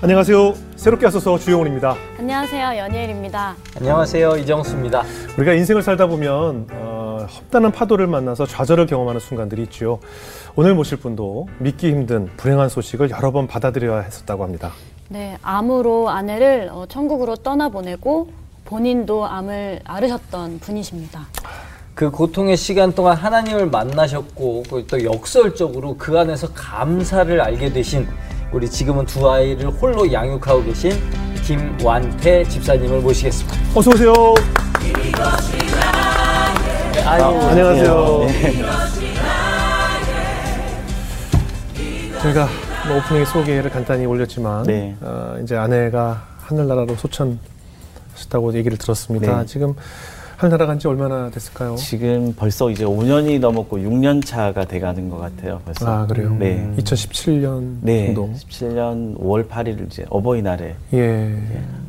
안녕하세요. 새롭게 하소서 주영훈입니다. 안녕하세요. 연예일입니다. 안녕하세요. 이정수입니다. 우리가 인생을 살다 보면 어, 험난한 파도를 만나서 좌절을 경험하는 순간들이 있죠. 오늘 모실 분도 믿기 힘든 불행한 소식을 여러 번 받아들여야 했었다고 합니다. 네, 암으로 아내를 어, 천국으로 떠나보내고 본인도 암을 앓으셨던 분이십니다. 그 고통의 시간 동안 하나님을 만나셨고 또 역설적으로 그 안에서 감사를 알게 되신 우리 지금은 두 아이를 홀로 양육하고 계신 김완태 집사님을 모시겠습니다. 어서 오세요. 네, 아유, 안녕하세요. 저희가 뭐 오프닝 소개를 간단히 올렸지만 네. 어, 이제 아내가 하늘나라로 소천하셨다고 얘기를 들었습니다. 네. 지금 하늘나라 간 지 얼마나 됐을까요? 지금 벌써 이제 5년이 넘었고 6년 차가 돼가는 것 같아요. 벌써. 아 그래요. 네. 2017년 네. 정도. 17년 5월 8일 이제 어버이날에 예.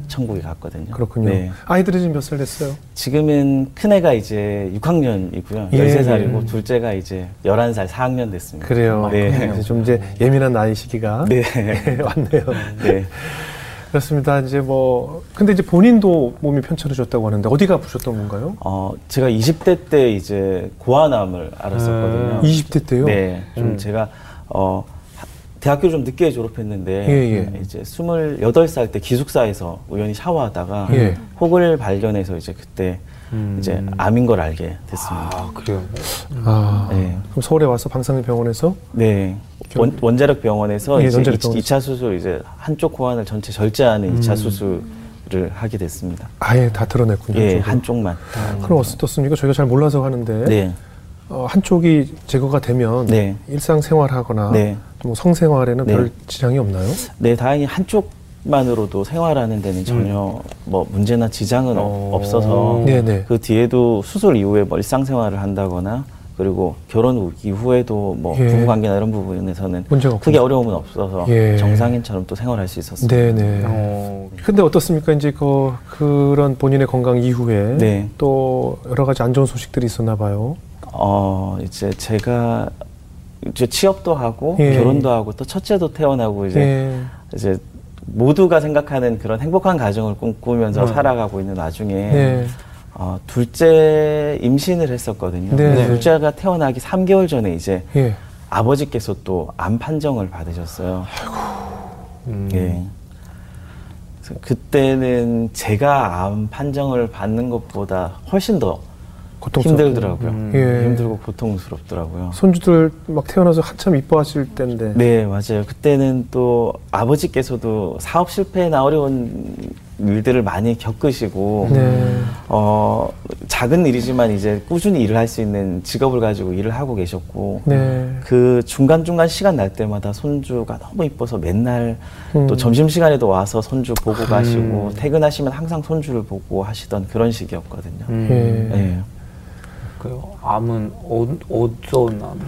천국에 갔거든요. 그렇군요. 네. 아이들이 지금 몇 살 됐어요? 지금은 큰 애가 이제 6학년이고요. 예, 13살이고 예. 둘째가 이제 11살 4학년 됐습니다. 그래요. 네. 이제 좀 이제 예민한 나이 시기가 네. 왔네요. 네. 그렇습니다. 이제 뭐 근데 이제 본인도 몸이 편찮으셨다고 하는데 어디가 아프셨던 건가요? 어, 제가 20대 때 이제 고환암을 앓았었거든요. 20대 때요? 네. 좀 음. 제가 어 하- 대학교 좀 늦게 졸업했는데 예, 예. 이제 28살 때 기숙사에서 우연히 샤워하다가 예. 혹을 발견해서 이제 그때 음. 이제 암인 걸 알게 됐습니다. 아 그래요. 아, 네. 그럼 서울에 와서 방사능 병원에서 네. 원, 원자력 병원에서 예, 이제 원자력 이 병원에서. 2차 수술 이제 한쪽 고환을 전체 절제하는 이 2차 음. 수술을 하게 됐습니다. 아예 다 드러냈군요. 예, 저도. 한쪽만. 그럼 어떻습니까? 저희가 잘 몰라서 하는데 네. 어, 한쪽이 제거가 되면 네. 일상생활하거나 네. 뭐 성생활에는 네. 별 지장이 없나요? 네, 다행히 한쪽 만으로도 생활하는 데는 전혀 뭐 문제나 지장은 어- 어. 없어서 네네. 그 뒤에도 수술 이후에 뭐 일상생활을 한다거나 그리고 결혼 후- 이후에도 뭐 예. 부부관계나 이런 부분에서는 크게. 어려움은 없어서 예. 정상인처럼 또 생활할 수 있었습니다. 네네. 어, 근데 어떻습니까? 이제 그 그런 본인의 건강 이후에 네. 또 여러 가지 안 좋은 소식들이 있었나 봐요. 어 이제 제가 이제 취업도 하고 예. 결혼도 하고 또 첫째도 태어나고 이제 예. 이제 모두가 생각하는 그런 행복한 가정을 꿈꾸면서 음. 살아가고 있는 와중에 네. 어, 둘째 임신을 했었거든요. 네. 둘째가 태어나기 3개월 전에 이제 예. 아버지께서 또 암 판정을 받으셨어요. 음. 예. 그래서 그때는 제가 암 판정을 받는 것보다 훨씬 더 고통스럽고. 힘들더라고요. 음. 예. 힘들고 고통스럽더라고요. 손주들 막 태어나서 한참 이뻐하실 때인데. 네, 맞아요. 그때는 또 아버지께서도 사업 실패나 어려운 일들을 많이 겪으시고, 네. 어, 작은 일이지만 이제 꾸준히 일을 할 수 있는 직업을 가지고 일을 하고 계셨고, 네. 그 중간중간 시간 날 때마다 손주가 너무 이뻐서 맨날 음. 또 점심시간에도 와서 손주 보고 가시고, 퇴근하시면 항상 손주를 보고 하시던 그런 시기였거든요. 음. 예. 예. 그 암은 어, 어떤 암?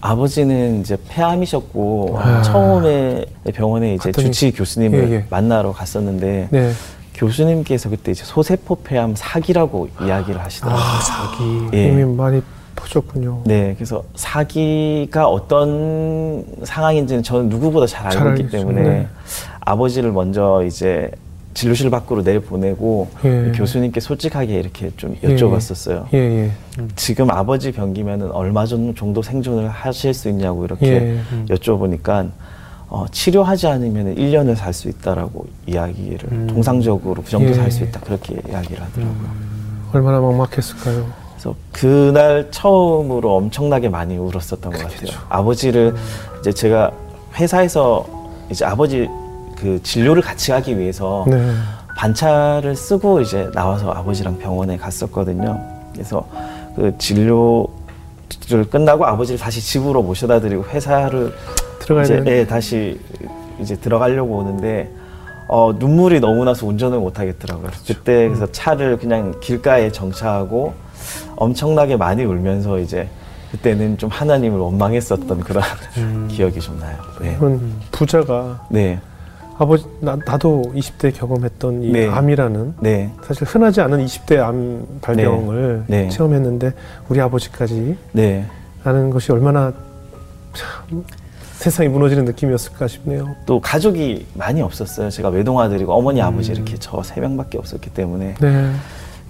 아버지는 이제 폐암이셨고 아. 처음에 병원에 이제 주치 교수님을 예, 예. 만나러 갔었는데 네. 교수님께서 그때 이제 소세포 폐암 사기라고 이야기를 하시더라고요. 아, 자기. 예. 이미 많이 퍼졌군요. 네, 그래서 사기가 어떤 상황인지는 저는 누구보다 잘 알고 잘 있기. 때문에 네. 아버지를 먼저 이제 진료실 밖으로 내보내고 예. 교수님께 솔직하게 이렇게 좀 예, 여쭤봤었어요. 예, 예. 지금 아버지 병기면은 얼마 정도 생존을 하실 수 있냐고 이렇게 예. 여쭤보니까 어, 치료하지 않으면 1년을 살 수 있다라고 이야기를 음. 통상적으로 그 정도 예. 살수 있다 그렇게 이야기를 하더라고요. 얼마나 막막했을까요? 그래서 그날 처음으로 엄청나게 많이 울었었던 것 같아요. 아버지를 이제 제가 회사에서 이제 아버지 그 진료를 같이 하기 위해서 네. 반차를 쓰고 이제 나와서 아버지랑 병원에 갔었거든요. 그래서 그 진료를 끝나고 아버지를 다시 집으로 모셔다 드리고 회사를 들어가야 이제. 예, 다시 이제 들어가려고 오는데 어, 눈물이 너무 나서 운전을 못 하겠더라고요. 그렇죠. 그때 음. 그래서 차를 그냥 길가에 정차하고 엄청나게 많이 울면서 이제 그때는 좀 하나님을 원망했었던 그런 음. 기억이 좀 나요. 네. 부자가 네. 아버지 나, 나도 20대 경험했던 이 네. 암이라는 네. 사실 흔하지 않은 20대 암 발병을 네. 네. 체험했는데 우리 아버지까지 네. 하는 것이 얼마나 참 세상이 무너지는 느낌이었을까 싶네요. 또 가족이 많이 없었어요. 제가 외동아들이고 어머니 아버지 이렇게 저 세 명밖에 없었기 때문에 네.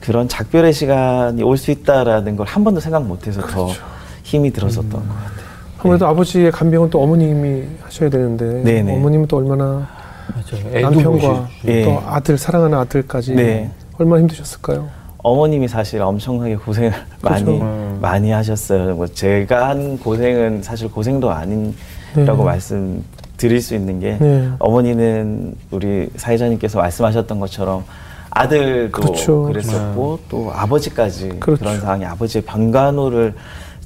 그런 작별의 시간이 올 수 있다라는 걸 한 번도 생각 못해서 더 그렇죠. 힘이 들었었던 것 같아요. 아무래도 아버지의 간병은 또 어머님이 하셔야 되는데 네네. 어머님은 또 얼마나 맞아요. 애도 남편과. 예. 또 아들 사랑하는 아들까지 네. 얼마나 힘드셨을까요? 어머님이 사실 엄청나게 고생을 많이 그렇죠. 음. 많이 하셨어요. 뭐 제가 한 고생은 사실 고생도 아닌라고 네. 말씀 드릴 수 있는 게 네. 어머니는 우리 사회자님께서 말씀하셨던 것처럼 아들도 그렇죠. 그랬었고또 아버지까지 그 그렇죠. 런 상황이 아버지의 병간호를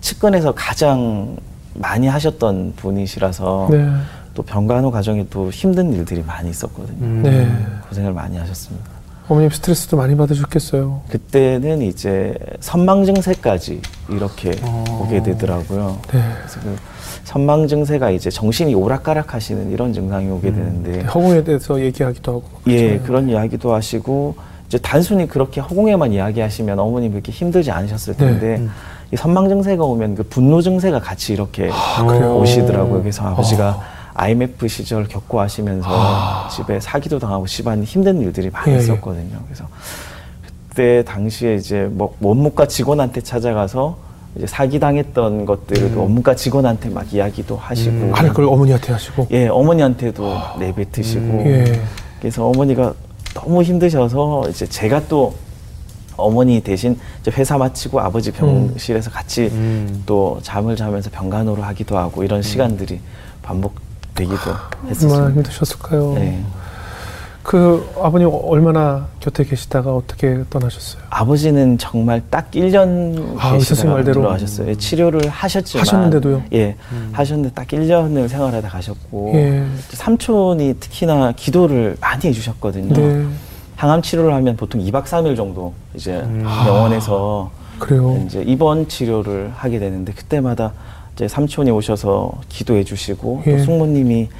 측근에서 가장 많이 하셨던 분이시라서 네. 또 병간호 과정에 또 힘든 일들이 많이 있었거든요. 음. 네. 고생을 많이 하셨습니다. 어머님 스트레스도 많이 받으셨겠어요. 그때는 이제 선망 증세까지 이렇게 어. 오게 되더라고요. 네. 그래서 그 선망 증세가 이제 정신이 오락가락하시는 이런 증상이 오게 되는데 허공에 대해서 얘기하기도 하고. 예 그렇잖아요. 그런 이야기도 하시고 이제 단순히 그렇게 허공에만 이야기하시면 어머님 그렇게 힘들지 않으셨을 네. 텐데 음. 이 선망 증세가 오면 그 분노 증세가 같이 이렇게 그래요? 오시더라고요. 그래서 아버지가 어. IMF 시절 겪고 하시면서 집에 사기도 당하고 집안 힘든 일들이 많이 아. 예, 예. 있었거든요. 그래서 그때 당시에 이제 뭐 원무과 직원한테 찾아가서 이제 사기 당했던 것들을 그 원무과 직원한테 막 이야기도 하시고 음. 아, 그걸 어머니한테 하시고. 예 어머니한테도 내뱉으시고 음. 예. 그래서 어머니가 너무 힘드셔서 이제 제가 또 어머니 대신 이제 회사 마치고 아버지 병실에서 같이 음. 또 잠을 자면서 병간호를 하기도 하고 이런 시간들이 반복 되기도 얼마나 했었습니다. 힘드셨을까요? 네. 그 아버님 얼마나 곁에 계시다가 어떻게 떠나셨어요? 아버지는 정말 딱 1년 아, 말대로. 돌아가셨어요. 치료를 하셨지만 하셨는데도요? 예, 하셨는데 딱 1년을 생활하다 가셨고 예. 삼촌이 특히나 기도를 많이 해 주셨거든요. 네. 항암 치료를 하면 보통 2박 3일 정도 이제 음. 병원에서 그래요. 이제 입원 치료를 하게 되는데 그때마다 이제 삼촌이 오셔서 기도해 주시고 예. 또 숙모님이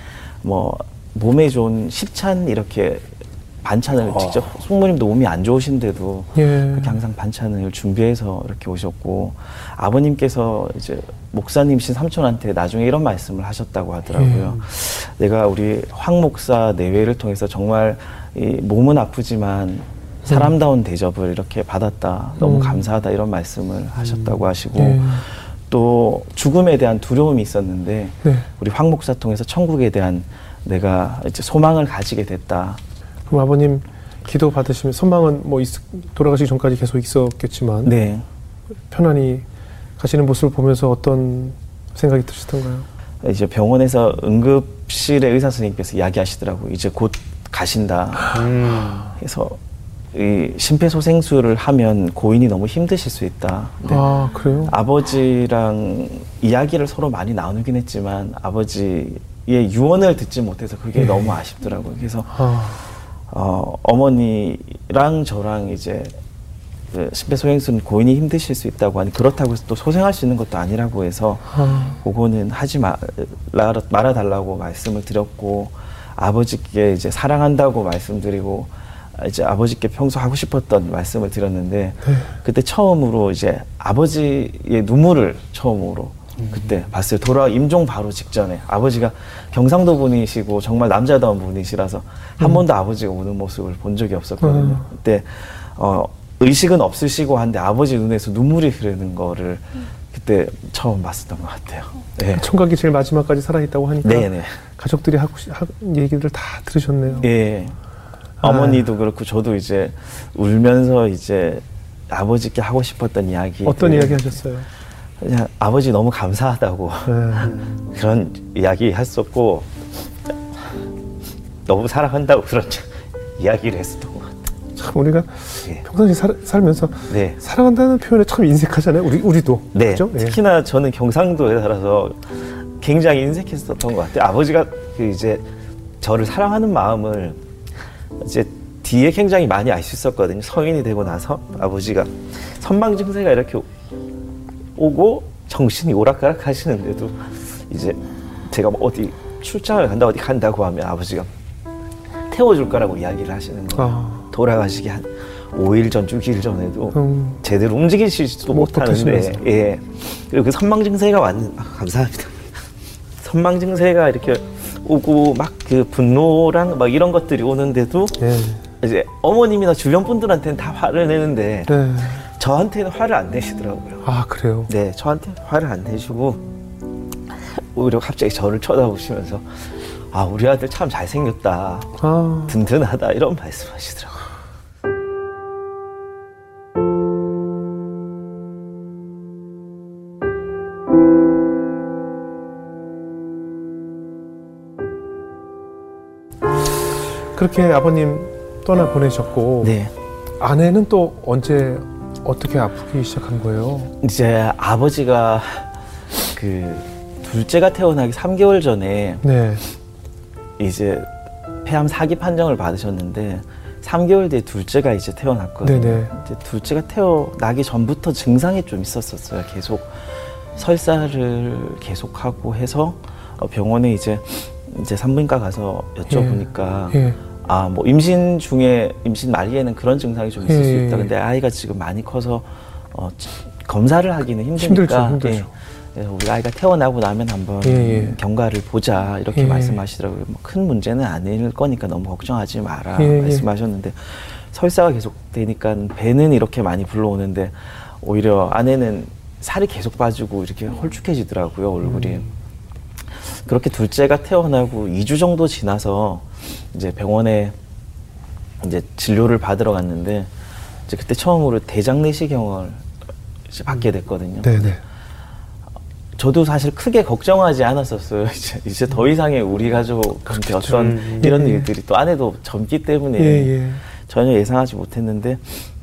뭐 몸에 좋은 식찬 이렇게 반찬을 직접 숙모님도 몸이 안 좋으신데도 예. 그렇게 항상 반찬을 준비해서 이렇게 오셨고 아버님께서 이제 목사님이신 삼촌한테 나중에 이런 말씀을 하셨다고 하더라고요. 내가 우리 황 목사 내외를 통해서 정말 이 몸은 아프지만 사람다운 대접을 이렇게 받았다. 너무 음. 감사하다 이런 말씀을 하셨다고 하시고 예. 또 죽음에 대한 두려움이 있었는데 네. 우리 황 목사 통해서 천국에 대한 내가 이제 소망을 가지게 됐다. 그럼 아버님 기도 받으시면 선망은 뭐 있, 돌아가시기 전까지 계속 있었겠지만 네. 편안히 가시는 모습을 보면서 어떤 생각이 드시던가요? 이제 병원에서 응급실의 의사 선생님께서 이야기하시더라고요. 이제 곧 가신다. 음. 그래서 이 심폐소생술을 하면 고인이 너무 힘드실 수 있다. 근데 아 그래요? 아버지랑 이야기를 서로 많이 나누긴 했지만 아버지의 유언을 듣지 못해서 그게 예. 너무 아쉽더라고요. 그래서 아, 어, 어머니랑 저랑 이제 그 심폐소생술은 고인이 힘드실 수 있다고 하니 그렇다고 해서 또 소생할 수 있는 것도 아니라고 해서 아, 그거는 하지 마, 말아, 말아달라고 말씀을 드렸고 아버지께 이제 사랑한다고 말씀드리고 이제 아버지께 평소 하고 싶었던 말씀을 드렸는데 네. 그때 처음으로 이제 아버지의 눈물을 처음으로 그때 봤어요. 돌아 임종 바로 직전에 아버지가 경상도 분이시고 정말 남자다운 분이시라서 한 번도 아버지가 우는 모습을 본 적이 없었거든요. 음. 그때 어, 의식은 없으시고 한데 아버지 눈에서 눈물이 흐르는 거를 그때 처음 봤었던 것 같아요. 네. 총각이 제일 마지막까지 살아있다고 하니까 네네. 가족들이 하고 시- 하, 얘기를 다 들으셨네요. 예. 아. 어머니도 그렇고 저도 이제 울면서 이제 아버지께 하고 싶었던 이야기. 어떤 이야기 하셨어요? 그냥 아버지 너무 감사하다고 네. 그런 이야기 했었고 너무 사랑한다고 그런 이야기를 했었던 것 같아요. 참 우리가 예. 평상시 살, 살면서 네. 사랑한다는 표현에 참 인색하잖아요. 우리 우리도 네. 그죠? 예. 특히나 저는 경상도에 살아서 굉장히 인색했었던 것 같아요. 아버지가 그 이제 저를 사랑하는 마음을 이제 뒤에 굉장히 많이 알 수 있었거든요. 성인이 되고 나서 아버지가 선망 증세가 이렇게 오고 정신이 오락가락 하시는데도 이제 제가 뭐 어디 출장을 간다 어디 간다고 하면 아버지가 태워줄 거라고 이야기를 하시는 거예요. 아, 돌아가시기 한 5일 전, 6일 전에도 음, 제대로 움직이시지도 못 못하는데. 예 그리고 그 선망 증세가 왔는 아, 감사합니다 선망 증세가 이렇게 오고 막 그 분노랑 막 이런 것들이 오는데도 예. 이제 어머님이나 주변 분들한테는 다 화를 내는데 네. 저한테는 화를 안 내시더라고요. 아 그래요. 네, 저한테 화를 안 내시고 오히려 갑자기 저를 쳐다보시면서 아 우리 아들 참 잘생겼다, 아 든든하다 이런 말씀하시더라고요. 그렇게 아버님 떠나 보내셨고 네, 아내는 또 언제 어떻게 아프기 시작한 거예요? 이제 아버지가 그 둘째가 태어나기 3개월 전에 네. 이제 폐암 사기 판정을 받으셨는데 3개월 뒤에 둘째가 이제 태어났거든요. 네네. 이제 둘째가 태어나기 전부터 증상이 좀 있었었어요. 계속 설사를 계속하고 해서 어, 병원에 이제 이제 산부인과 가서 여쭤보니까 예. 아 뭐 임신 중에 임신 말기에는 그런 증상이 좀 있을 수 예, 있다. 예. 근데 아이가 지금 많이 커서 어, 지- 검사를 하기는 힘드니까 힘들죠, 힘들죠. 예. 그래서 우리 아이가 태어나고 나면 한번 예, 예. 경과를 보자 이렇게 예. 말씀하시더라고요. 뭐 큰 문제는 아닐 거니까 너무 걱정하지 마라 예, 예. 말씀하셨는데 설사가 계속 되니까 배는 이렇게 많이 불러오는데 오히려 아내는 살이 계속 빠지고 이렇게 홀쭉해지더라고요 얼굴이. 음. 그렇게 둘째가 태어나고 2주 정도 지나서 이제 병원에 이제 진료를 받으러 갔는데 이제 그때 처음으로 대장 내시경을 받게 됐거든요. 네네. 저도 사실 크게 걱정하지 않았었어요. 이제, 이제 더 이상의 우리 가족한테 어떤 음. 이런 예. 일들이 또 아내도 젊기 때문에 예, 예. 전혀 예상하지 못했는데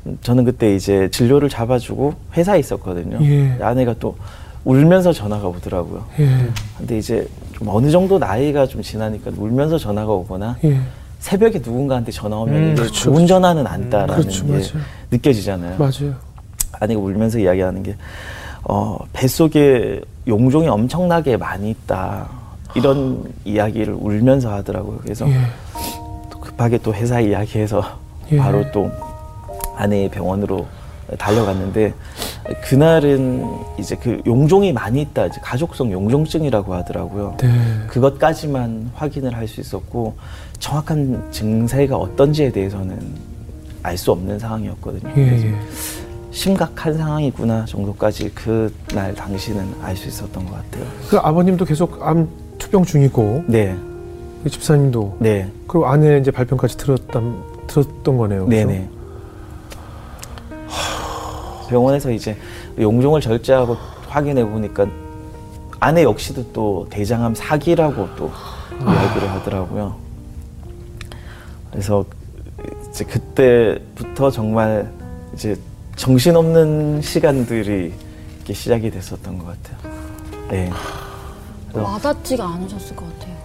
음, 저는 그때 이제 진료를 잡아주고 회사에 있었거든요. 예. 아내가 또 울면서 전화가 오더라고요. 예. 근데 이제 좀 어느 정도 나이가 좀 지나니까 울면서 전화가 오거나 예. 새벽에 누군가한테 전화 오면 음, 그렇죠, 좋은 전화는 안다라는 그렇죠, 게 맞아요. 느껴지잖아요. 맞아요. 아내가 울면서 이야기하는 게 어, 뱃속에 용종이 엄청나게 많이 있다. 이런 이야기를 울면서 하더라고요. 그래서 예. 또 급하게 또 회사 이야기해서 예. 바로 또 아내의 병원으로 달려갔는데 그날은 이제 그 용종이 많이 있다. 이제 가족성 용종증이라고 하더라고요. 네. 그것까지만 확인을 할 수 있었고 정확한 증세가 어떤지에 대해서는 알 수 없는 상황이었거든요. 예, 예. 심각한 상황이구나 정도까지 그날 당시는 알 수 있었던 것 같아요. 그 아버님도 계속 암 투병 중이고 네, 이 집사님도 네, 그리고 아내 이제 발병까지 들었던 들었던 거네요. 그죠? 네네. 병원에서 이제 용종을 절제하고 확인해 보니까 아내 역시도 또 대장암 사기라고 또 이야기를 하더라고요. 그래서 이제 그때부터 정말 이제 정신없는 시간들이 이렇게 시작이 됐었던 것 같아요. 네. 와닿지가 않으셨을 것 같아요.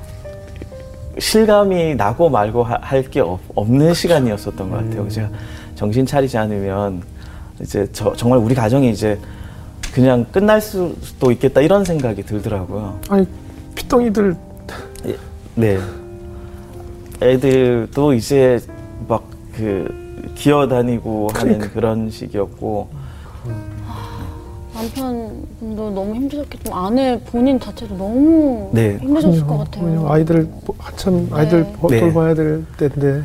실감이 나고 말고 할 게 없는 시간이었었던 것 같아요. 제가 정신 차리지 않으면 이제 저, 정말 우리 가정이 이제 그냥 끝날 수도 있겠다 이런 생각이 들더라고요. 아니 피덩이들 예, 네. 애들도 이제 막 그 기어다니고 하는 그러니까. 그런 시기였고 남편도 너무 힘드셨겠지만 아내 본인 자체도 너무 네. 힘드셨을 것 같아요. 그럼요. 아이들 뭐 한참 아이들 네. 버- 네. 돌봐야 될 때인데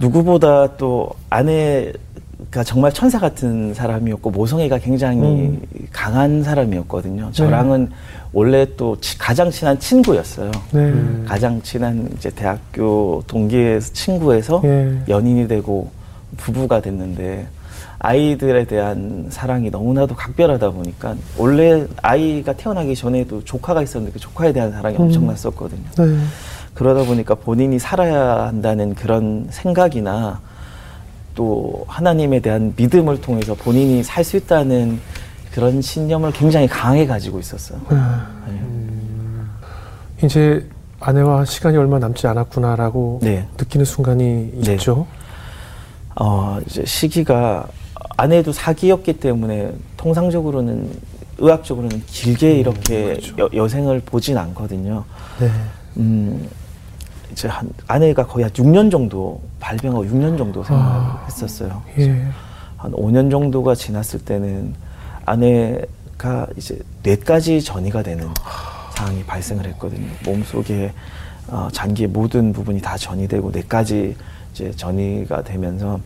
누구보다 또 아내 가 정말 천사 같은 사람이었고 모성애가 굉장히 음. 강한 사람이었거든요. 저랑은 원래 또 치- 가장 친한 친구였어요. 네. 음. 가장 친한 이제 대학교 동기의 친구에서 예. 연인이 되고 부부가 됐는데 아이들에 대한 사랑이 너무나도 각별하다 보니까 원래 아이가 태어나기 전에도 조카가 있었는데 그 조카에 대한 사랑이 음. 엄청났었거든요. 네. 그러다 보니까 본인이 살아야 한다는 그런 생각이나 또 하나님에 대한 믿음을 통해서 본인이 살 수 있다는 그런 신념을 굉장히 강하게 가지고 있었어요. 아, 네. 이제 아내와 시간이 얼마 남지 않았구나라고 네. 느끼는 순간이 네. 있죠. 어, 이제 시기가 아내도 사기였기 때문에 통상적으로는 의학적으로는 길게 이렇게 그렇죠. 여, 여생을 보진 않거든요. 네. 음, 이제 한 아내가 거의 한 6년 정도 발병하고 6년 정도 생활을 아. 했었어요. 예. 한 5년 정도가 지났을 때는 아내가 이제 뇌까지 전이가 되는 상황이 발생을 했거든요. 몸 속에 어, 장기의 모든 부분이 다 전이되고 뇌까지 이제 전이가 되면서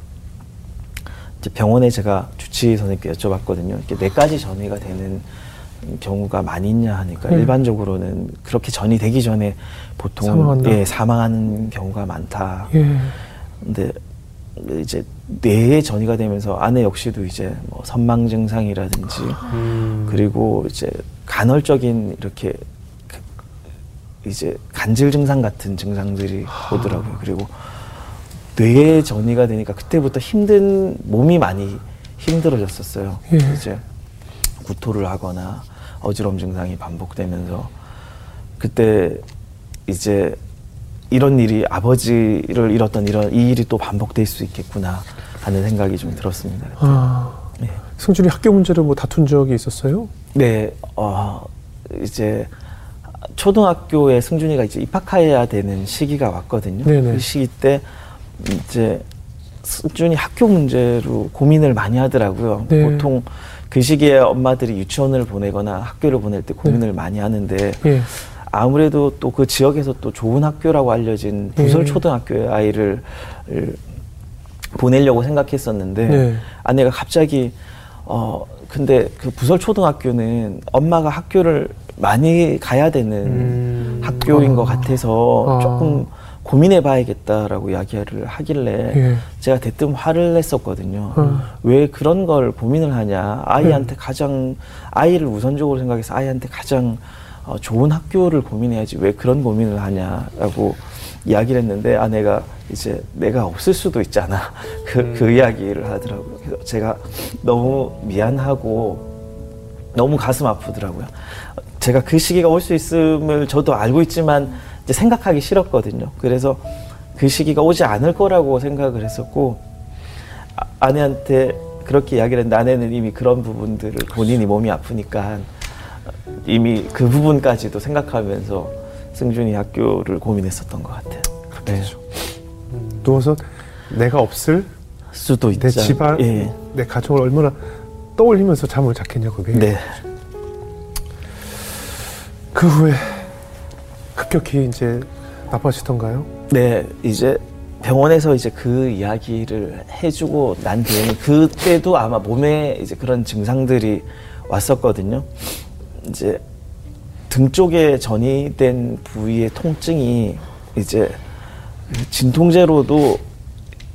이제 병원에 제가 주치의 선생님께 여쭤봤거든요. 이렇게 뇌까지 전이가 되는 경우가 많이 있냐 하니까 음. 일반적으로는 그렇게 전이 되기 전에 보통 사망한다. 예, 사망하는 경우가 많다. 예. 근데 이제 뇌에 전이가 되면서 아내 역시도 이제 뭐 선망 증상이라든지 음. 그리고 이제 간헐적인 이렇게 그 이제 간질 증상 같은 증상들이 오더라고요. 그리고 뇌에 전이가 되니까 그때부터 힘든 몸이 많이 힘들어졌었어요. 예. 이제 구토를 하거나 어지러움 증상이 반복되면서 그때 이제 이런 일이 아버지를 잃었던 이런 이 일이 또 반복될 수 있겠구나 하는 생각이 좀 들었습니다. 아, 네. 승준이 학교 문제로 뭐 다툰 적이 있었어요? 네, 어, 이제 초등학교에 승준이가 이제 입학해야 되는 시기가 왔거든요. 네네. 그 시기 때 이제 승준이 학교 문제로 고민을 많이 하더라고요. 네. 보통 그 시기에 엄마들이 유치원을 보내거나 학교를 보낼 때 고민을 많이 하는데 예. 아무래도 또 그 지역에서 또 좋은 학교라고 알려진 부설 예. 초등학교에 아이를 을 보내려고 생각했었는데 네. 아내가 갑자기 어 근데 그 부설 초등학교는 엄마가 학교를 많이 가야 되는 음. 학교인 아. 것 같아서 아. 조금 고민해 봐야겠다라고 이야기를 하길래 예. 제가 대뜸 화를 냈었거든요. 아. 왜 그런 걸 고민을 하냐? 아이한테 가장 아이를 우선적으로 생각해서 아이한테 가장 어, 좋은 학교를 고민해야지 왜 그런 고민을 하냐라고 이야기를 했는데 아내가 이제 내가 없을 수도 있잖아 그, 그 이야기를 하더라고요. 그래서 제가 너무 미안하고 너무 가슴 아프더라고요. 제가 그 시기가 올 수 있음을 저도 알고 있지만 이제 생각하기 싫었거든요. 그래서 그 시기가 오지 않을 거라고 생각을 했었고 아- 아내한테 그렇게 이야기를 했는데 아내는 이미 그런 부분들을 본인이 몸이 아프니까 이미 그 부분까지도 생각하면서 승준이 학교를 고민했었던 것 같아요. 네. 누워서 내가 없을 수도 있죠. 내 집안, 예. 내 가족을 얼마나 떠올리면서 잠을 잤겠냐 그게. 네. 그 후에 급격히 이제 나빠지던가요? 네, 이제 병원에서 이제 그 이야기를 해주고 난 뒤에는 그때도 아마 몸에 이제 그런 증상들이 왔었거든요. 이제 등 쪽에 전이된 부위의 통증이 이제 진통제로도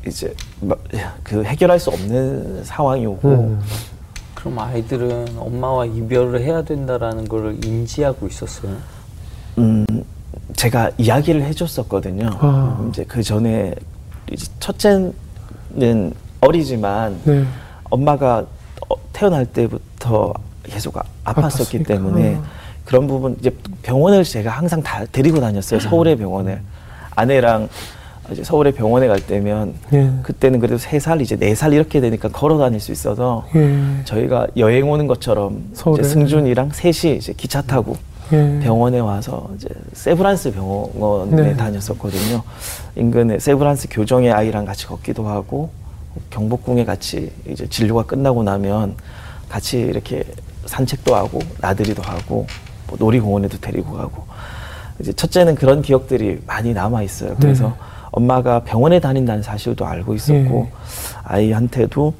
이제 막그 해결할 수 없는 상황이 오고 음. 그럼 아이들은 엄마와 이별을 해야 된다라는 걸 인지하고 있었어요. 음, 제가 이야기를 해줬었거든요. 아. 음, 이제 그 전에 이제 첫째는 어리지만 네. 엄마가 어, 태어날 때부터 계속 아- 아팠었기. 때문에 아. 그런 부분 이제 병원을 제가 항상 다 데리고 다녔어요. 서울의 병원을 아내랑 이제 서울의 병원에 갈 때면 예. 그때는 그래도 세 살 이제 네 살 이렇게 되니까 걸어 다닐 수 있어서 예. 저희가 여행 오는 것처럼 서울에. 이제 승준이랑 셋이 이제 기차 타고 예. 병원에 와서 이제 세브란스 병원에 네. 다녔었거든요. 인근에 세브란스 교정의 아이랑 같이 걷기도 하고 경복궁에 같이 이제 진료가 끝나고 나면 같이 이렇게 산책도 하고 나들이도 하고 뭐 놀이공원에도 데리고 가고 이제 첫째는 그런 기억들이 많이 남아 있어요. 그래서 네. 엄마가 병원에 다닌다는 사실도 알고 있었고 예. 아이한테도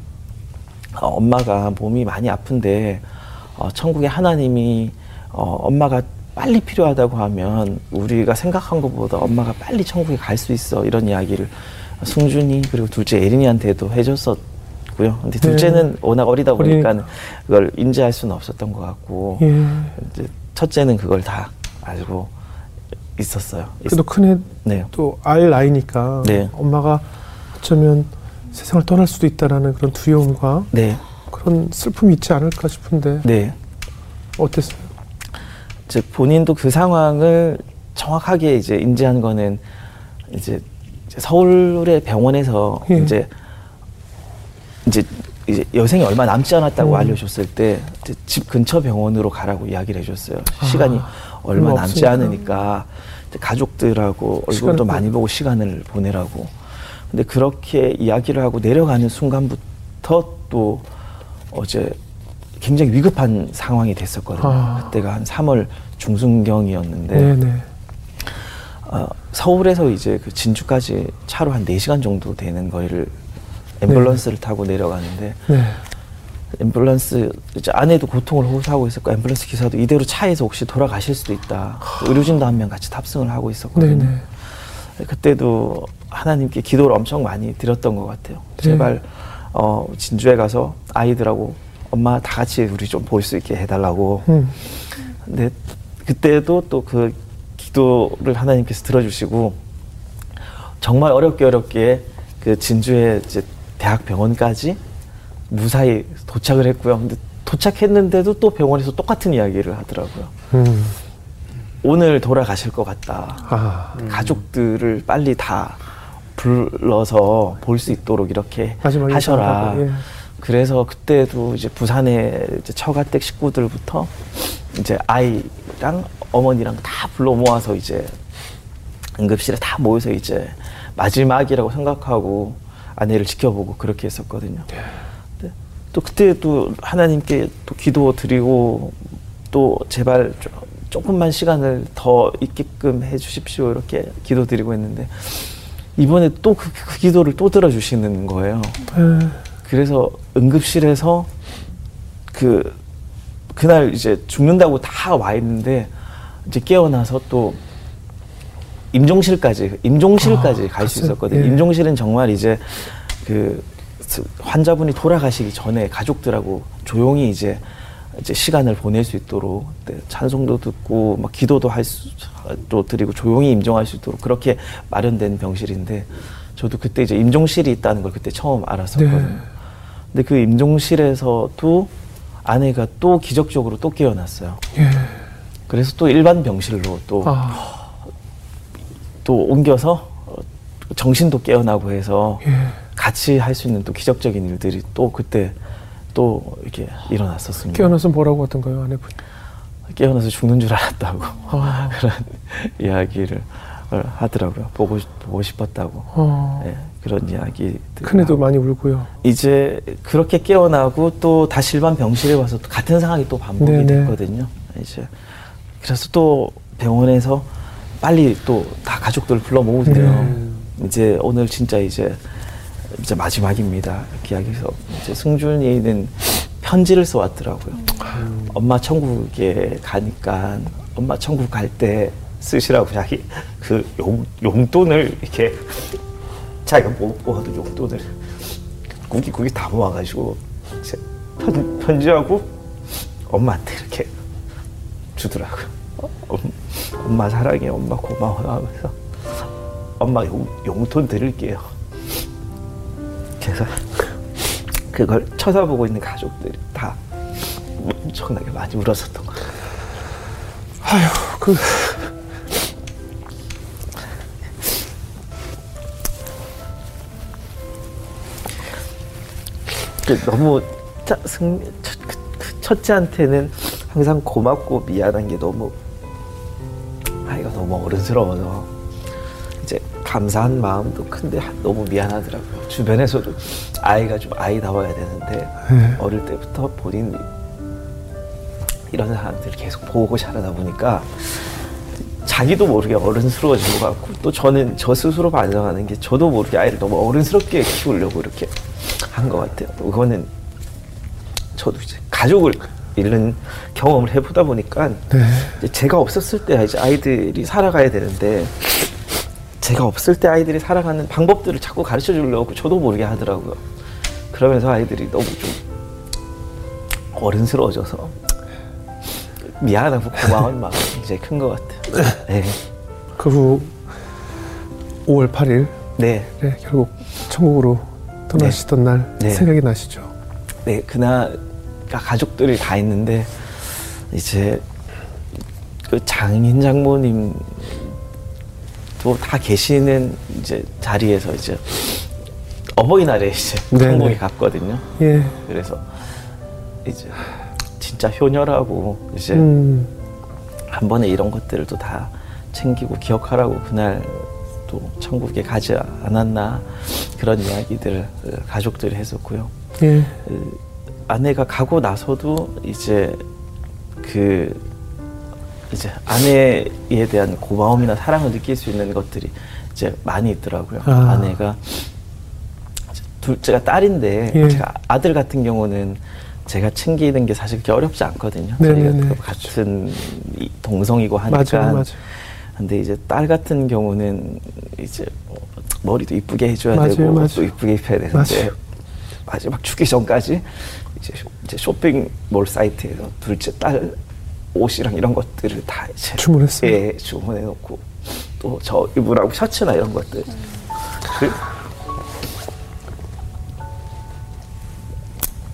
어, 엄마가 몸이 많이 아픈데 어, 천국의 하나님이 어, 엄마가 빨리 필요하다고 하면 우리가 생각한 것보다 엄마가 빨리 천국에 갈 수 있어 이런 이야기를 승준이 그리고 둘째 예린이한테도 해줬었고요. 근데 둘째는 워낙 어리다 보니까 어리니까. 그걸 인지할 수는 없었던 것 같고 예. 이제 첫째는 그걸 다 알고 있었어요. 그래도 큰애 네. 또알 나이니까 네. 엄마가 어쩌면 세상을 떠날 수도 있다라는 그런 두려움과 네, 그런 슬픔이 있지 않을까 싶은데 네. 어땠어요? 이제 본인도 그 상황을 정확하게 이제 인지한 거는 이제 서울의 병원에서 예. 이제 이제 이제 여생이 얼마 남지 않았다고 음. 알려줬을 때 집 근처 병원으로 가라고 이야기를 해줬어요. 아, 시간이 얼마 남지 없으니까. 않으니까 가족들하고 얼굴도 보- 많이 보고 시간을 보내라고. 근데 그렇게 이야기를 하고 내려가는 순간부터 또 어제 굉장히 위급한 상황이 됐었거든요. 아. 그때가 한 3월 중순경이었는데 네, 네. 어, 서울에서 이제 그 진주까지 차로 한 4시간 정도 되는 거리를 앰뷸런스를 타고 내려가는데 네. 앰뷸런스 아내도 고통을 호소하고 있었고 앰뷸런스 기사도 이대로 차에서 혹시 돌아가실 수도 있다. 의료진도 한 명 같이 탑승을 하고 네, 있었거든요. 네. 그때도 하나님께 기도를 엄청 많이 드렸던 것 같아요. 네. 제발 어, 진주에 가서 아이들하고 엄마 다 같이 우리 좀 볼 수 있게 해달라고. 음. 근데 그때도 또 그 기도를 하나님께서 들어주시고 정말 어렵게 어렵게 그 진주의 이제 대학 병원까지 무사히 도착을 했고요. 근데 도착했는데도 또 병원에서 똑같은 이야기를 하더라고요. 음. 오늘 돌아가실 것 같다. 아. 가족들을 빨리 다 불러서 볼 수 있도록 이렇게 하셔라. 예. 그래서 그때도 이제 부산에 이제 처가댁 식구들부터 이제 아이랑 어머니랑 다 불러 모아서 이제 응급실에 다 모여서 이제 마지막이라고 생각하고 아내를 지켜보고 그렇게 했었거든요. 근데 또 그때 또 하나님께 또 기도 드리고 또 제발 좀 조금만 시간을 더 있게끔 해주십시오 이렇게 기도 드리고 했는데 이번에 또그 기도를 또 들어주시는 거예요. 네. 그래서 응급실에서 그 그날 이제 죽는다고 다 와 있는데 이제 깨어나서 또 임종실까지 임종실까지 아, 갈수 갔어요? 있었거든요. 예. 임종실은 정말 이제 그 환자분이 돌아가시기 전에 가족들하고 조용히 이제 이제 시간을 보낼 수 있도록 네, 찬송도 듣고 막 기도도 할 수도 드리고 조용히 임종할 수 있도록 그렇게 마련된 병실인데 저도 그때 이제 임종실이 있다는 걸 그때 처음 알았었거든요. 네. 근데 그 임종실에서도 아내가 또 기적적으로 또 깨어났어요. 예. 그래서 또 일반 병실로 또, 아. 또 옮겨서 어, 정신도 깨어나고 해서 예. 같이 할 수 있는 또 기적적인 일들이 또 그때 또 이렇게 일어났었습니다. 깨어나서 뭐라고 하던가요, 아내분이? 깨어나서 죽는 줄 알았다고 아. 그런 이야기를 하더라고요. 보고 싶- 보고 싶었다고 어. 예, 그런 이야기. 큰애도 많이 울고요. 이제 그렇게 깨어나고 또 다시 일반 병실에 와서 또 같은 상황이 또 반복이 네네. 됐거든요. 이제 그래서 또 병원에서 빨리 또 다 가족들 불러 모으세요. 네. 이제 오늘 진짜 이제 이제 마지막입니다. 이렇게 이야기해서 이제 승준이는 편지를 써왔더라고요. 엄마 천국에 가니까 엄마 천국 갈 때 쓰시라고 자기 그 용, 용돈을 이렇게 자기가 못 모아둔 용돈을 구기구기 다 모아가지고 편, 편지하고 엄마한테 이렇게 주더라고요. 어, 엄, 엄마 사랑해, 엄마 고마워 하면서 엄마 용, 용돈 드릴게요. 그래서 그걸 쳐다보고 있는 가족들이 다 엄청나게 많이 울었었던 것 같아요. 아휴, 그. 너무 짜- 승, 첫, 그- 그 첫째한테는 항상 고맙고 미안한 게 너무 아이가 너무 어른스러워서 이제 감사한 마음도 큰데 하- 너무 미안하더라고요. 주변에서도 아이가 좀 아이다워야 되는데 네. 어릴 때부터 본인이 이런 사람들을 계속 보고 자라다 보니까 자기도 모르게 어른스러워진 것 같고 또 저는 저 스스로 반성하는 게 저도 모르게 아이를 너무 어른스럽게 키우려고 이렇게 한 것 같아요. 그거는 저도 이제 가족을 잃는 경험을 해보다 보니까 네. 이제 제가 없었을 때 이제 아이들이 살아가야 되는데 제가 없을 때 아이들이 살아가는 방법들을 자꾸 가르쳐 주려고 저도 모르게 하더라고요. 그러면서 아이들이 너무 좀 어른스러워져서 미안하고 고마운 마음이 굉장히 큰것 같아요. 네. 그후 5월 8일 네. 네, 결국 천국으로 떠나시던 날 네. 생각이 나시죠? 네, 그날 가족들이 다 있는데 이제 그 장인 장모님 도 다 계시는 이제 자리에서 이제 어버이날에 이제 네네. 천국에 갔거든요. 예. 그래서 이제 진짜 효녀라고 이제 음. 한 번에 이런 것들도 다 챙기고 기억하라고 그날 또 천국에 가지 않았나 그런 이야기들을 어, 가족들이 했었고요. 예. 그 아내가 가고 나서도 이제 그 이제 아내에 대한 고마움이나 사랑을 느낄 수 있는 것들이 이제 많이 있더라고요. 아. 아. 내가 둘째가 딸인데 예. 제가 아들 같은 경우는 제가 챙기는 게 사실 그렇게 어렵지 않거든요. 네네네. 저희가 또 같은 이 동성이고 하니까. 맞아요, 맞아요. 근데 이제 딸 같은 경우는 이제 뭐 머리도 이쁘게 해줘야 맞아요, 되고 맞아요. 옷도 이쁘게 입혀야 되는데 맞아요. 마지막 죽기 전까지 이제, 쇼- 이제 쇼핑몰 사이트에서 둘째 딸 옷이랑 이런 것들을 다 이제 주문했어요? 예, 주문해 놓고 또 저 입으라고 셔츠나 이런 것들 그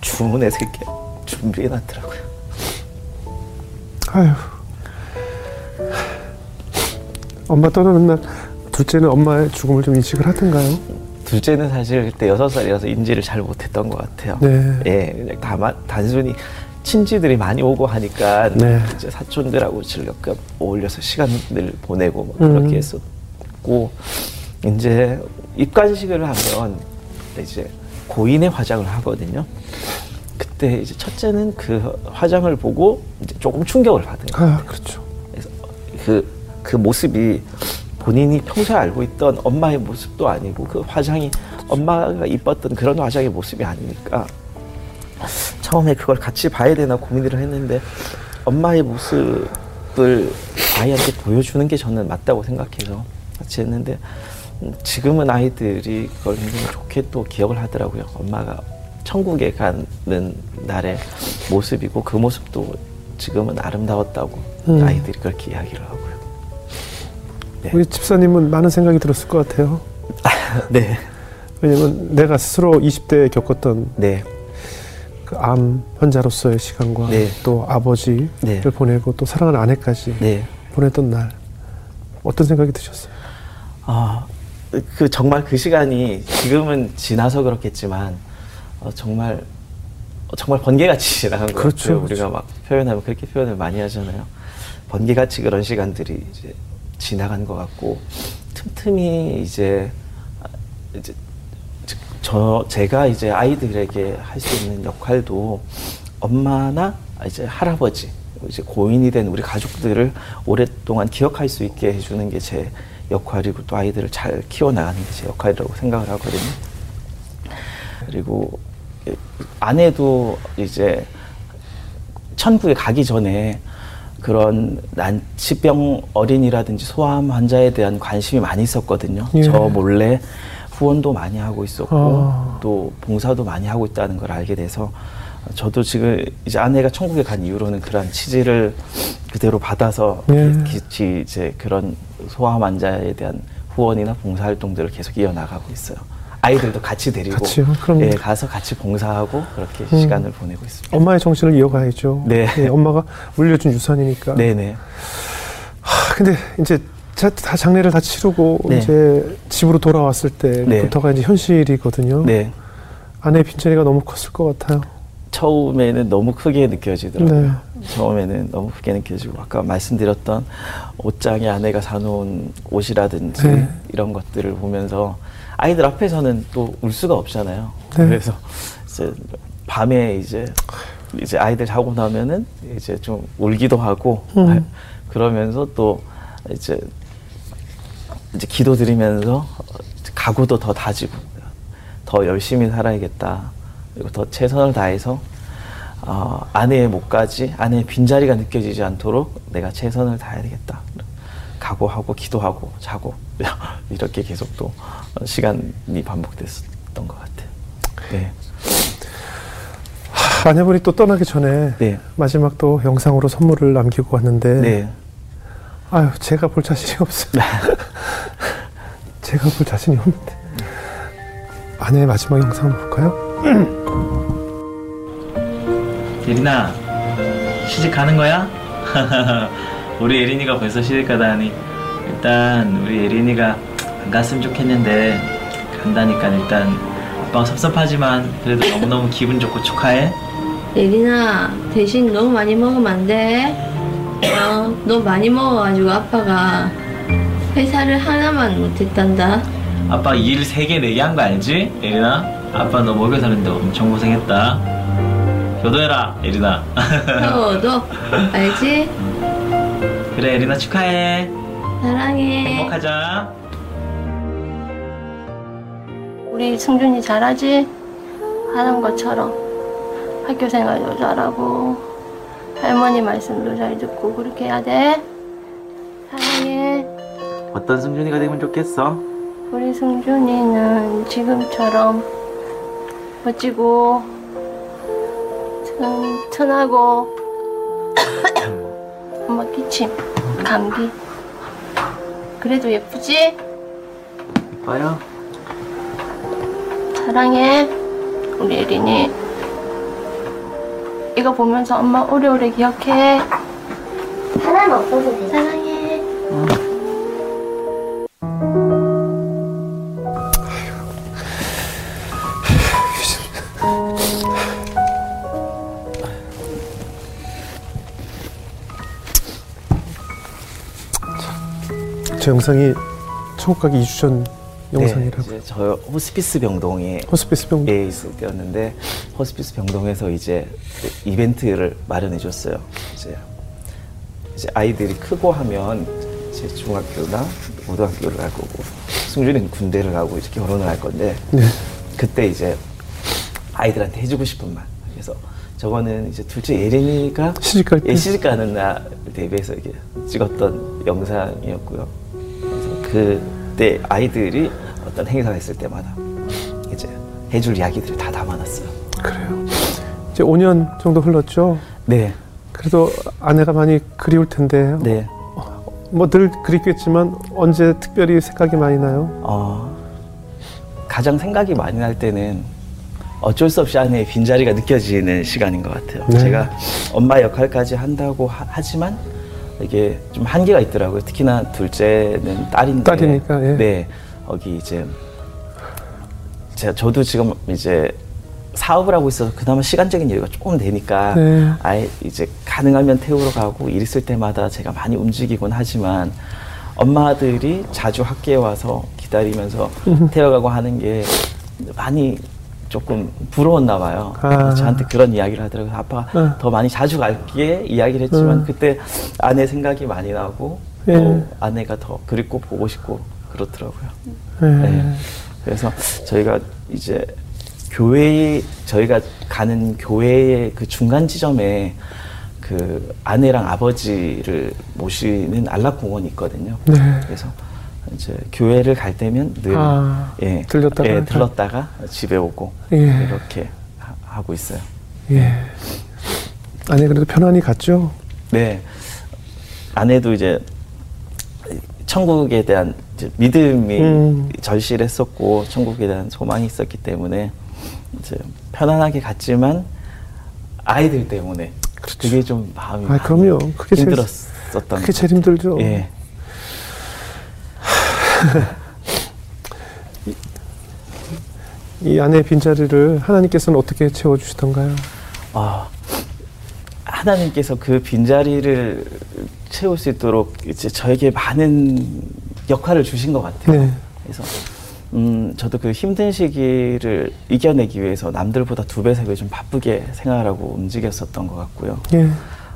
주문해서 이렇게 준비해 놨더라고요. 아유. 엄마 떠나는 날 둘째는 엄마의 죽음을 좀 인식을 하던가요? 둘째는 사실 그때 여섯 살이라서 인지를 잘 못했던 것 같아요. 네. 예, 다만 단순히 친지들이 많이 오고 하니까 네. 이제 사촌들하고 즐겁게 어울려서 시간을 보내고 뭐 음. 그렇게 했었고 이제 입관식을 하면 이제 고인의 화장을 하거든요. 그때 이제 첫째는 그 화장을 보고 이제 조금 충격을 받은 거예요. 아, 그렇죠. 그래서 그, 그 모습이 본인이 평소에 알고 있던 엄마의 모습도 아니고 그 화장이 엄마가 이뻤던 그런 화장의 모습이 아니니까 처음에 그걸 같이 봐야 되나 고민을 했는데 엄마의 모습을 아이한테 보여주는 게 저는 맞다고 생각해서 같이 했는데 음, 지금은 아이들이 그걸 굉장히 좋게 또 기억을 하더라고요. 엄마가 천국에 가는 날의 모습이고 그 모습도 지금은 아름다웠다고 음. 아이들이 그렇게 이야기를 하고요. 네. 우리 집사님은 많은 생각이 들었을 것 같아요. 네, 왜냐면 내가 스스로 20대에 겪었던 네, 그 암 환자로서의 시간과 네. 또 아버지를 네. 보내고 또 사랑하는 아내까지 네. 보냈던 날 어떤 생각이 드셨어요? 아, 그 정말 그 시간이 지금은 지나서 그렇겠지만 어, 정말 어, 정말 번개같이 지나간 것 그렇죠. 그렇죠. 우리가 막 표현하면 그렇게 표현을 많이 하잖아요. 번개같이 그런 시간들이 이제 지나간 것 같고 틈틈이 이제 아, 이제 저- 저 제가 이제 아이들에게 할 수 있는 역할도 엄마나 이제 할아버지 이제 고인이 된 우리 가족들을 오랫동안 기억할 수 있게 해주는 게 제 역할이고 또 아이들을 잘 키워나가는 게 제 역할이라고 생각을 하거든요. 그리고 아내도 이제 천국에 가기 전에 그런 난치병 어린이라든지 소아암 환자에 대한 관심이 많이 있었거든요. 예. 저 몰래 후원도 많이 하고 있었고 아. 또 봉사도 많이 하고 있다는 걸 알게 돼서 저도 지금 이제 아내가 천국에 간 이후로는 그런 치질을 그대로 받아서 예. 이제 그런 소아암 환자에 대한 후원이나 봉사 활동들을 계속 이어나가고 있어요. 아이들도 같이 데리고 같이요? 그럼요. 예, 가서 같이 봉사하고 그렇게 음. 시간을 보내고 있습니다. 엄마의 정신을 이어가야죠. 네. 예, 엄마가 물려준 유산이니까. 네네. 하, 근데 이제 자- 다 장례를 다 치르고 네. 이제 집으로 돌아왔을 때부터가 이제 현실이거든요. 네. 아내의 빈자리가 너무 컸을 것 같아요. 처음에는 너무 크게 느껴지더라고요. 네. 처음에는 너무 크게 느껴지고 아까 말씀드렸던 옷장에 아내가 사놓은 옷이라든지 네. 이런 것들을 보면서 아이들 앞에서는 또 울 수가 없잖아요. 네. 그래서 이제 밤에 이제 이제 아이들 자고 나면은 이제 좀 울기도 하고 음. 그러면서 또 이제 이제 기도 드리면서 각오도 더 다지고 더 열심히 살아야겠다. 그리고 더 최선을 다해서 어, 아내의 목까지 아내의 빈자리가 느껴지지 않도록 내가 최선을 다해야 되겠다. 각오하고 기도하고 자고 이렇게 계속 또 시간이 반복됐었던 것 같아요. 네. 하, 아내분이 또 떠나기 전에 네. 마지막 또 영상으로 선물을 남기고 왔는데 네. 아유 제가 볼 자신이 없어요. 제가 볼 자신이 없는데 아내의 마지막 영상 볼까요? 예린아 시집 가는 거야? 우리 예린이가 벌써 시집 가다니 일단 우리 예린이가 안 갔으면 좋겠는데 간다니까 일단 아빠가 섭섭하지만 그래도 너무너무 기분 좋고 축하해 예린아 대신 너무 많이 먹으면 안 돼. 어, 너 많이 먹어가지고 아빠가 회사를 하나만 못했단다. 아빠 일 3개 4개 한 거 알지? 예린아? 아빠 너 먹여 사는데 엄청 고생했다 효도해라 예린아 너도 알지? 그래 예린아 축하해 사랑해. 행복하자 우리 승준이 잘하지? 하는 것처럼 학교 생활도 잘하고 할머니 말씀도 잘 듣고 그렇게 해야 돼. 사랑해. 어떤 승준이가 되면 좋겠어? 우리 승준이는 지금처럼 멋지고 튼, 튼하고 엄마 기침, 감기. 그래도 예쁘지? 봐요. 사랑해 우리 예린이. 이거 보면서 엄마 오래오래 기억해. 하나는 없어도 돼. 사랑해 저 영상이 천국 가기 2주 전 영상이라고. 네, 저 호스피스 병동에 호스피스 병. 예 있을 때였는데 호스피스 병동에서 이제 그 이벤트를 마련해 줬어요. 이제 이제 아이들이 크고 하면 이제 중학교나 고등학교를 갈 거고 승준이는 군대를 가고 이제 결혼을 할 건데 네. 그때 이제 아이들한테 해주고 싶은 말. 그래서 저거는 이제 둘째 예린이가 시집 갈 때? 예, 시집 가는 날 대비해서 이게 찍었던 영상이었고요. 그때 아이들이 어떤 행사가 있을 때마다 이제 해줄 이야기들을 다 담아놨어요. 그래요. 이제 5년 정도 흘렀죠. 네, 그래도 아내가 많이 그리울 텐데. 네. 뭐 늘 그립겠지만 언제 특별히 생각이 많이 나요? 어, 가장 생각이 많이 날 때는 어쩔 수 없이 아내의 빈자리가 느껴지는 시간인 것 같아요. 네. 제가 엄마 역할까지 한다고 하, 지만 이게 좀 한계가 있더라고요. 특히나 둘째는 딸인데. 딸이니까, 예. 네. 거기 이제 제가 저도 지금 이제 사업을 하고 있어서 그나마 시간적인 여유가 조금 되니까 네. 아예 이제 가능하면 태우러 가고 일 있을 때마다 제가 많이 움직이곤 하지만 엄마들이 자주 학교에 와서 기다리면서 태워가고 하는 게 많이 조금 부러웠나 봐요. 아. 저한테 그런 이야기를 하더라고요. 아빠 응. 더 많이 자주 갈게 이야기를 했지만 응. 그때 아내 생각이 많이 나고 또 예. 아내가 더 그립고 보고 싶고 그렇더라고요. 네. 네. 그래서 저희가 이제 교회 저희가 가는 교회의 그 중간 지점에 그 아내랑 아버지를 모시는 안락공원이 있거든요. 네. 그래서 이제 교회를 갈 때면 늘 아, 예, 들렸다가 예, 들렀다가 집에 오고 예. 이렇게 하- 하고 있어요. 예. 아내 그래도 편안히 갔죠. 네. 아내도 이제 천국에 대한 이제 믿음이 음. 절실했었고 천국에 대한 소망이 있었기 때문에 이제 편안하게 갔지만 아이들 때문에 그렇죠. 그게 좀 마음이 아, 그럼요. 그게 힘들었었던 그게 제일 힘들죠. 예. 이 아내의 빈자리를 하나님께서는 어떻게 채워주시던가요? 아, 하나님께서 그 빈자리를 채울 수 있도록 이제 저에게 많은 역할을 주신 것 같아요. 네. 그래서 음, 저도 그 힘든 시기를 이겨내기 위해서 남들보다 두 배, 세 배 좀 바쁘게 생활하고 움직였었던 것 같고요. 예.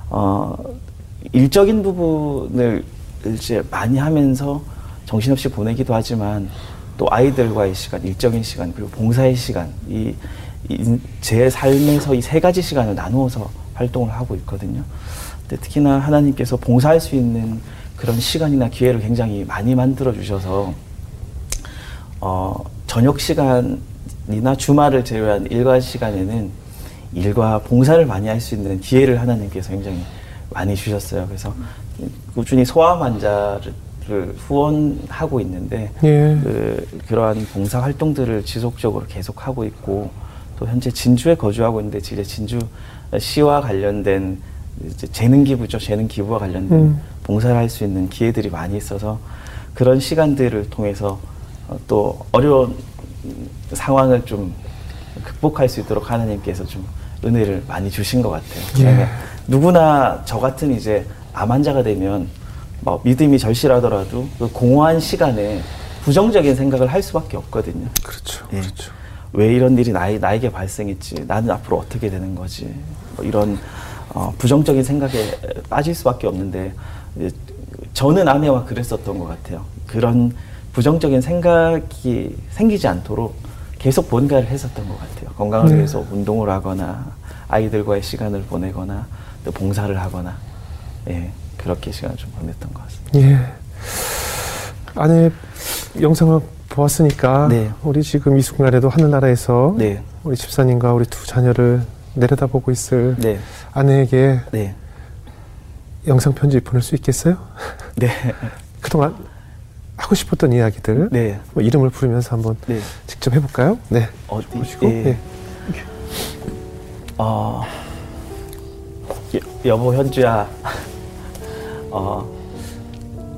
어, 일적인 부분을 이제 많이 하면서 정신없이 보내기도 하지만 또 아이들과의 시간, 일적인 시간, 그리고 봉사의 시간, 이, 이 제 삶에서 이 세 가지 시간을 나누어서 활동을 하고 있거든요. 근데 특히나 하나님께서 봉사할 수 있는 그런 시간이나 기회를 굉장히 많이 만들어 주셔서 어, 저녁 시간이나 주말을 제외한 일과 시간에는 일과 봉사를 많이 할 수 있는 기회를 하나님께서 굉장히 많이 주셨어요. 그래서 꾸준히 소아암 환자를 후원하고 있는데 예. 그, 그러한 봉사 활동들을 지속적으로 계속 하고 있고 또 현재 진주에 거주하고 있는데 이제 진주 시와 관련된 재능 기부죠. 재능 기부와 관련된 음. 봉사를 할 수 있는 기회들이 많이 있어서 그런 시간들을 통해서 어, 또 어려운 상황을 좀 극복할 수 있도록 하나님께서 좀 은혜를 많이 주신 것 같아요. 예. 왜냐면 누구나 저 같은 이제 암 환자가 되면 뭐 믿음이 절실하더라도 그 공허한 시간에 부정적인 생각을 할 수밖에 없거든요. 그렇죠. 예. 그렇죠. 왜 이런 일이 나에, 나에게 발생했지? 나는 앞으로 어떻게 되는 거지? 뭐 이런 어, 부정적인 생각에 빠질 수밖에 없는데 이제 저는 아내와 그랬었던 것 같아요. 그런 부정적인 생각이 생기지 않도록 계속 뭔가를 했었던 것 같아요. 건강을 네. 위해서 운동을 하거나 아이들과의 시간을 보내거나 또 봉사를 하거나 예, 그렇게 시간을 좀 보냈던 것 같습니다. 예. 아내 영상을 보았으니까 네. 우리 지금 이 순간에도 하늘나라에서 네, 우리 집사님과 우리 두 자녀를 내려다보고 있을 네, 아내에게 네, 영상 편지 보낼 수 있겠어요? 네, 그동안 하고 싶었던 이야기들 네, 뭐 이름을 부르면서 한번 네. 직접 해볼까요? 네. 어디? 보시고 예. 예. 어, 여, 여보 현주야, 어,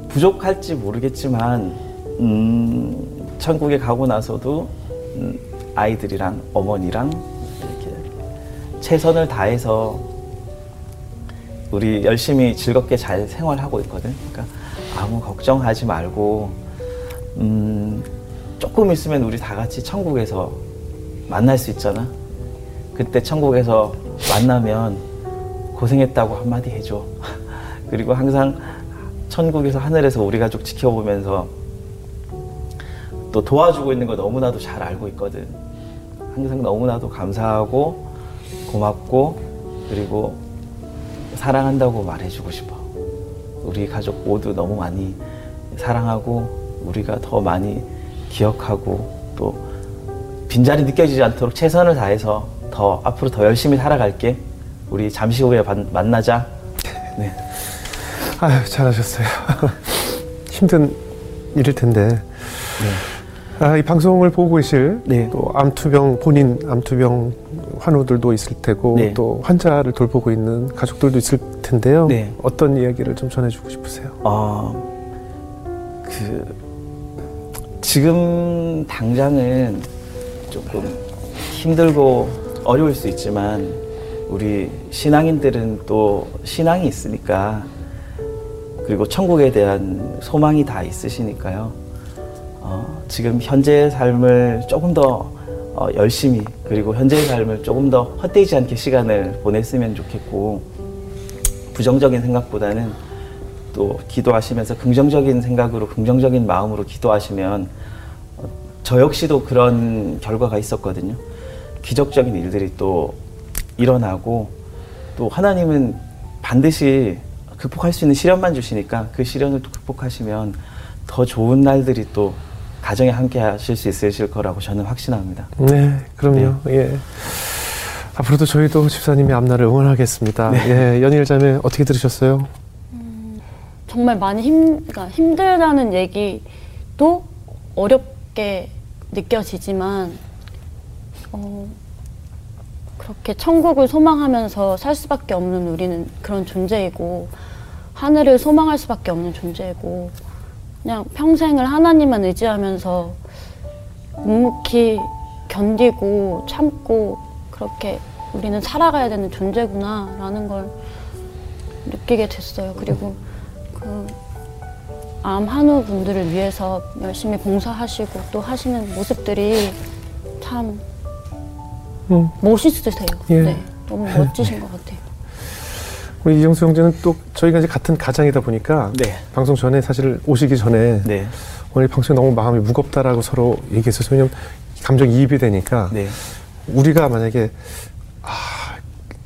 부족할지 모르겠지만, 음, 천국에 가고 나서도 음, 아이들이랑 어머니랑 이렇게 최선을 다해서 우리 열심히 즐겁게 잘 생활하고 있거든. 그러니까 아무 걱정하지 말고, 음, 조금 있으면 우리 다 같이 천국에서 만날 수 있잖아. 그때 천국에서 만나면 고생했다고 한마디 해줘. 그리고 항상 천국에서 하늘에서 우리 가족 지켜보면서 또 도와주고 있는 거 너무나도 잘 알고 있거든. 항상 너무나도 감사하고 고맙고 그리고 사랑한다고 말해주고 싶어. 우리 가족 모두 너무 많이 사랑하고 우리가 더 많이 기억하고 또 빈자리 느껴지지 않도록 최선을 다해서 더 앞으로 더 열심히 살아갈게. 우리 잠시 후에 반- 만나자. 네. 아유 잘하셨어요. 힘든 일일 텐데 아, 이 방송을 보고 계실 네. 또 암투병 본인 암투병 환우들도 있을 테고 네. 또 환자를 돌보고 있는 가족들도 있을 텐데요. 네. 어떤 이야기를 좀 전해주고 싶으세요? 어, 그, 지금 당장은 조금 힘들고 어려울 수 있지만, 우리 신앙인들은 또 신앙이 있으니까, 그리고 천국에 대한 소망이 다 있으시니까요. 어, 지금 현재의 삶을 조금 더 어, 열심히, 그리고 현재의 삶을 조금 더 헛되지 않게 시간을 보냈으면 좋겠고, 부정적인 생각보다는 또 기도하시면서 긍정적인 생각으로 긍정적인 마음으로 기도하시면 어, 저 역시도 그런 결과가 있었거든요. 기적적인 일들이 또 일어나고 또 하나님은 반드시 극복할 수 있는 시련만 주시니까 그 시련을 또 극복하시면 더 좋은 날들이 또 가정에 함께 하실 수 있으실 거라고 저는 확신합니다. 네, 그럼요. 예. 앞으로도 저희도 집사님의 앞날을 응원하겠습니다. 예, 연일 자매 어떻게 들으셨어요? 정말 많이 힘, 그러니까 힘들다는 얘기도 어렵게 느껴지지만, 어, 그렇게 천국을 소망하면서 살 수밖에 없는 우리는 그런 존재이고, 하늘을 소망할 수밖에 없는 존재이고, 그냥 평생을 하나님만 의지하면서 묵묵히 견디고 참고 그렇게 우리는 살아가야 되는 존재구나라는 걸 느끼게 됐어요. 그리고 그 암 한우 분들을 위해서 열심히 봉사하시고 또 하시는 모습들이 참 음. 멋있으세요. 예. 네, 너무 멋지신 것 같아요. 우리 이정수 형제는 또 저희가 이제 같은 가장이다 보니까 네. 방송 전에 사실 오시기 전에 네. 오늘 방송이 너무 마음이 무겁다라고 서로 얘기했어요. 왜냐면 감정 이입이 되니까 네. 우리가 만약에 아,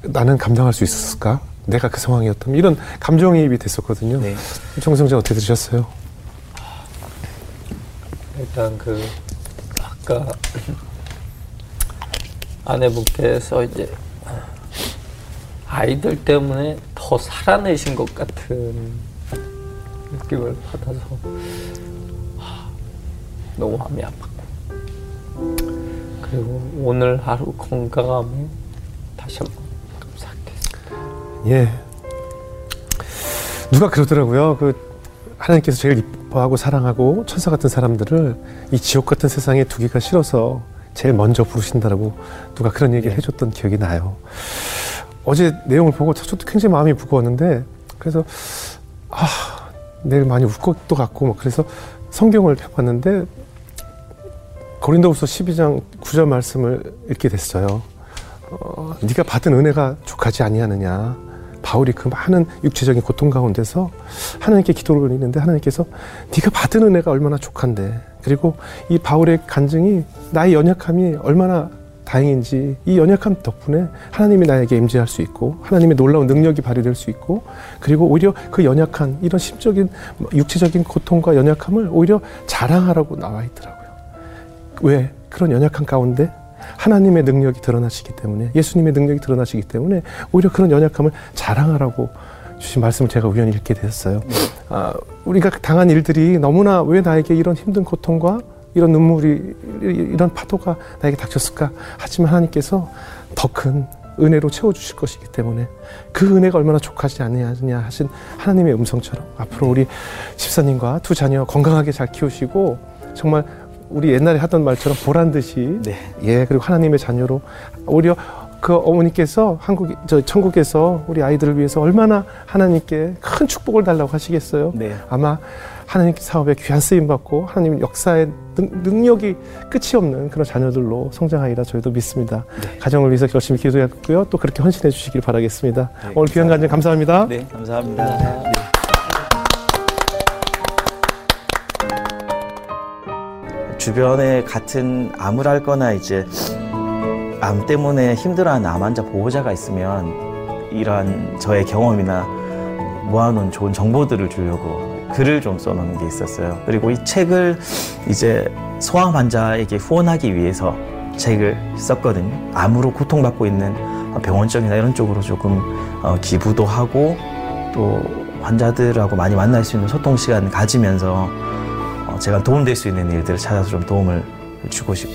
나는 감당할 수 있었을까? 내가 그 상황이었다면 이런 감정이입이 됐었거든요. 네. 정성재 어떻게 들으셨어요? 일단 그 아까 아내분께서 이제 아이들 때문에 더 살아내신 것 같은 느낌을 받아서 하, 너무 마음이 아팠고 그리고 오늘 하루 건강함에 다시 한번 감사하겠습니다. 예. 누가 그러더라고요. 그 하나님께서 제일 이뻐하고 사랑하고 천사 같은 사람들을 이 지옥 같은 세상에 두기가 싫어서 제일 먼저 부르신다라고 누가 그런 얘기를 해줬던 기억이 나요. 어제 내용을 보고 저도 굉장히 마음이 무거웠는데 그래서 아 내일 많이 울 것도 같고 막 그래서 성경을 펴봤는데 고린도후서 12장 9절 말씀을 읽게 됐어요. 어, 네가 받은 은혜가 족하지 아니하느냐. 바울이 그 많은 육체적인 고통 가운데서 하나님께 기도를 올리는데 하나님께서 네가 받은 은혜가 얼마나 족한데 그리고 이 바울의 간증이 나의 연약함이 얼마나 다행인지 이 연약함 덕분에 하나님이 나에게 임재할 수 있고 하나님의 놀라운 능력이 발휘될 수 있고 그리고 오히려 그 연약한 이런 심적인 육체적인 고통과 연약함을 오히려 자랑하라고 나와 있더라고요. 왜 그런 연약한 가운데 하나님의 능력이 드러나시기 때문에 예수님의 능력이 드러나시기 때문에 오히려 그런 연약함을 자랑하라고 주신 말씀을 제가 우연히 읽게 되었어요. 아, 우리가 당한 일들이 너무나 왜 나에게 이런 힘든 고통과 이런 눈물이 이런 파도가 나에게 닥쳤을까? 하지만 하나님께서 더 큰 은혜로 채워 주실 것이기 때문에 그 은혜가 얼마나 족하지 않느냐 하신 하나님의 음성처럼 앞으로 우리 집사님과 두 자녀 건강하게 잘 키우시고 정말 우리 옛날에 하던 말처럼 보란 듯이 네. 예 그리고 하나님의 자녀로 오히려 그 어머니께서 한국 저 천국에서 우리 아이들을 위해서 얼마나 하나님께 큰 축복을 달라고 하시겠어요. 네. 아마 하나님 사업에 귀한 쓰임 받고 하나님 역사의 능, 력이 끝이 없는 그런 자녀들로 성장하리라 저희도 믿습니다. 가정을 위해서 열심히 기도했고요. 또 그렇게 헌신해 주시길 바라겠습니다. 네, 오늘 귀한 간증 감사합니다. 네, 감사합니다. 네. 주변에 같은 암을 앓거나 이제 암 때문에 힘들어하는 암 환자 보호자가 있으면 이러한 저의 경험이나 모아놓은 좋은 정보들을 주려고 글을 좀 써놓은 게 있었어요. 그리고 이 책을 이제 소아암 환자에게 후원하기 위해서 책을 썼거든요. 암으로 고통받고 있는 병원 쪽이나 이런 쪽으로 조금 어, 기부도 하고 또 환자들하고 많이 만날 수 있는 소통 시간 가지면서 어, 제가 도움될 수 있는 일들을 찾아서 좀 도움을 주고 싶,